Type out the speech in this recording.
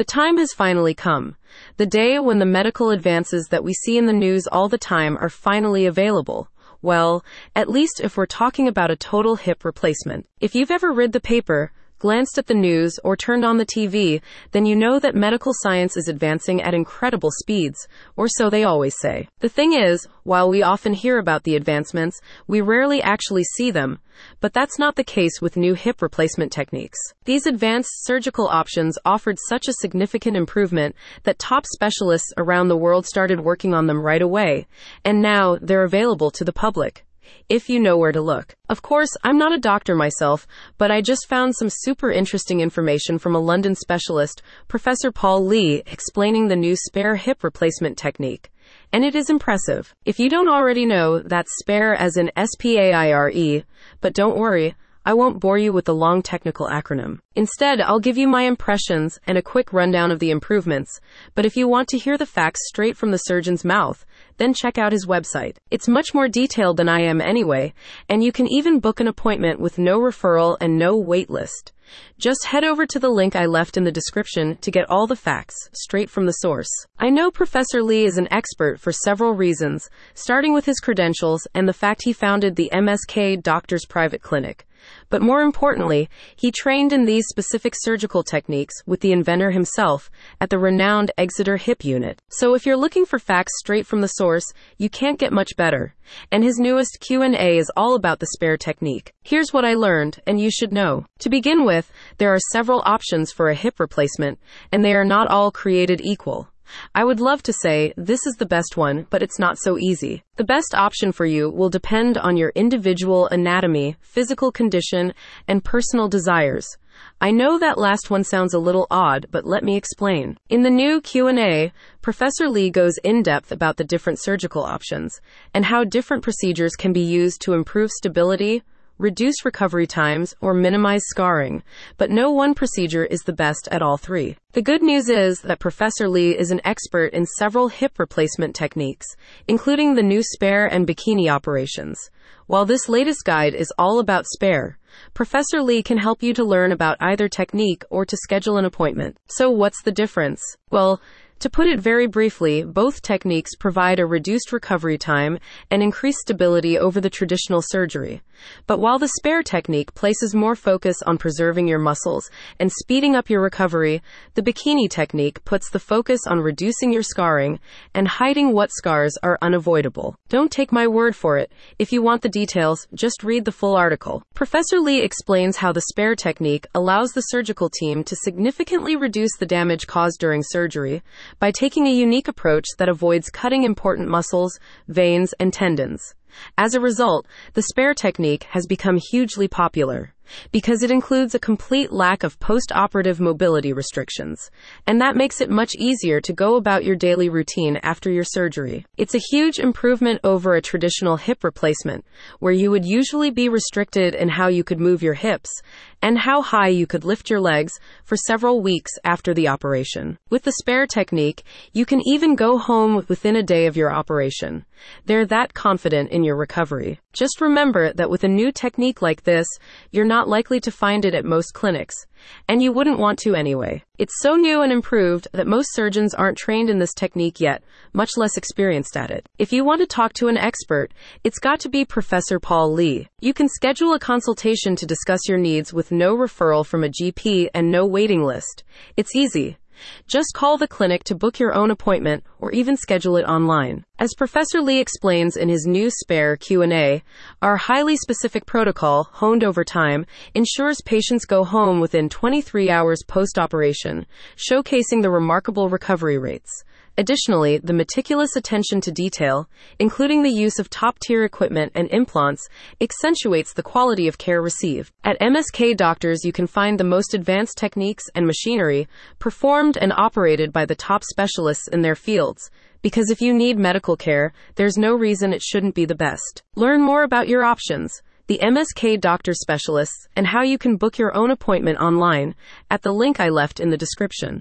The time has finally come. The day when the medical advances that we see in the news all the time are finally available. Well, at least if we're talking about a total hip replacement. If you've ever read the paper, glanced at the news, or turned on the TV, then you know that medical science is advancing at incredible speeds, or so they always say. The thing is, while we often hear about the advancements, we rarely actually see them. But that's not the case with new hip replacement techniques. These advanced surgical options offered such a significant improvement that top specialists around the world started working on them right away, and now they're available to the public if you know where to look. Of course, I'm not a doctor myself, but I just found some super interesting information from a London specialist, Professor Paul Lee, explaining the new spare hip replacement technique. And it is impressive. If you don't already know, that's spare as in S P A I R E, but don't worry, I won't bore you with the long technical acronym. Instead, I'll give you my impressions and a quick rundown of the improvements. But if you want to hear the facts straight from the surgeon's mouth, then check out his website. It's much more detailed than I am anyway, and you can even book an appointment with no referral and no wait list. Just head over to the link I left in the description to get all the facts straight from the source. I know Professor Lee is an expert for several reasons, starting with his credentials and the fact he founded the MSK Doctors Private Clinic. But more importantly, he trained in these specific surgical techniques with the inventor himself at the renowned Exeter Hip Unit. So if you're looking for facts straight from the source, you can't get much better. And his newest Q&A is all about the spare technique. Here's what I learned, and you should know. To begin with, there are several options for a hip replacement, and they are not all created equal. I would love to say this is the best one, but it's not so easy. The best option for you will depend on your individual anatomy, physical condition, and personal desires. I know that last one sounds a little odd, but let me explain. In the new Q&A, Professor Lee goes in depth about the different surgical options and how different procedures can be used to improve stability, reduce recovery times, or minimize scarring, but no one procedure is the best at all three. The good news is that Professor Lee is an expert in several hip replacement techniques, including the new spare and bikini operations. While this latest guide is all about spare, Professor Lee can help you to learn about either technique or to schedule an appointment. So what's the difference? Well, to put it very briefly, both techniques provide a reduced recovery time and increased stability over the traditional surgery. But while the spare technique places more focus on preserving your muscles and speeding up your recovery, the bikini technique puts the focus on reducing your scarring and hiding what scars are unavoidable. Don't take my word for it. If you want the details, just read the full article. Professor Lee explains how the spare technique allows the surgical team to significantly reduce the damage caused during surgery by taking a unique approach that avoids cutting important muscles, veins, and tendons. As a result, the spare technique has become hugely popular because it includes a complete lack of post operative mobility restrictions, and that makes it much easier to go about your daily routine after your surgery. It's a huge improvement over a traditional hip replacement, where you would usually be restricted in how you could move your hips and how high you could lift your legs for several weeks after the operation. With the spare technique, you can even go home within a day of your operation. They're that confident in your recovery. Just remember that with a new technique like this, you're not likely to find it at most clinics, and you wouldn't want to anyway. It's so new and improved that most surgeons aren't trained in this technique yet, much less experienced at it. If you want to talk to an expert, it's got to be Professor Paul Lee. You can schedule a consultation to discuss your needs with no referral from a GP and no waiting list. It's easy. Just call the clinic to book your own appointment or even schedule it online. As Professor Lee explains in his new spare Q&A, our highly specific protocol, honed over time, ensures patients go home within 23 hours post-operation, showcasing the remarkable recovery rates. Additionally, the meticulous attention to detail, including the use of top tier equipment and implants, accentuates the quality of care received. At MSK Doctors, you can find the most advanced techniques and machinery performed and operated by the top specialists in their fields. Because if you need medical care, there's no reason it shouldn't be the best. Learn more about your options the MSK Doctor Specialists, and how you can book your own appointment online at the link I left in the description.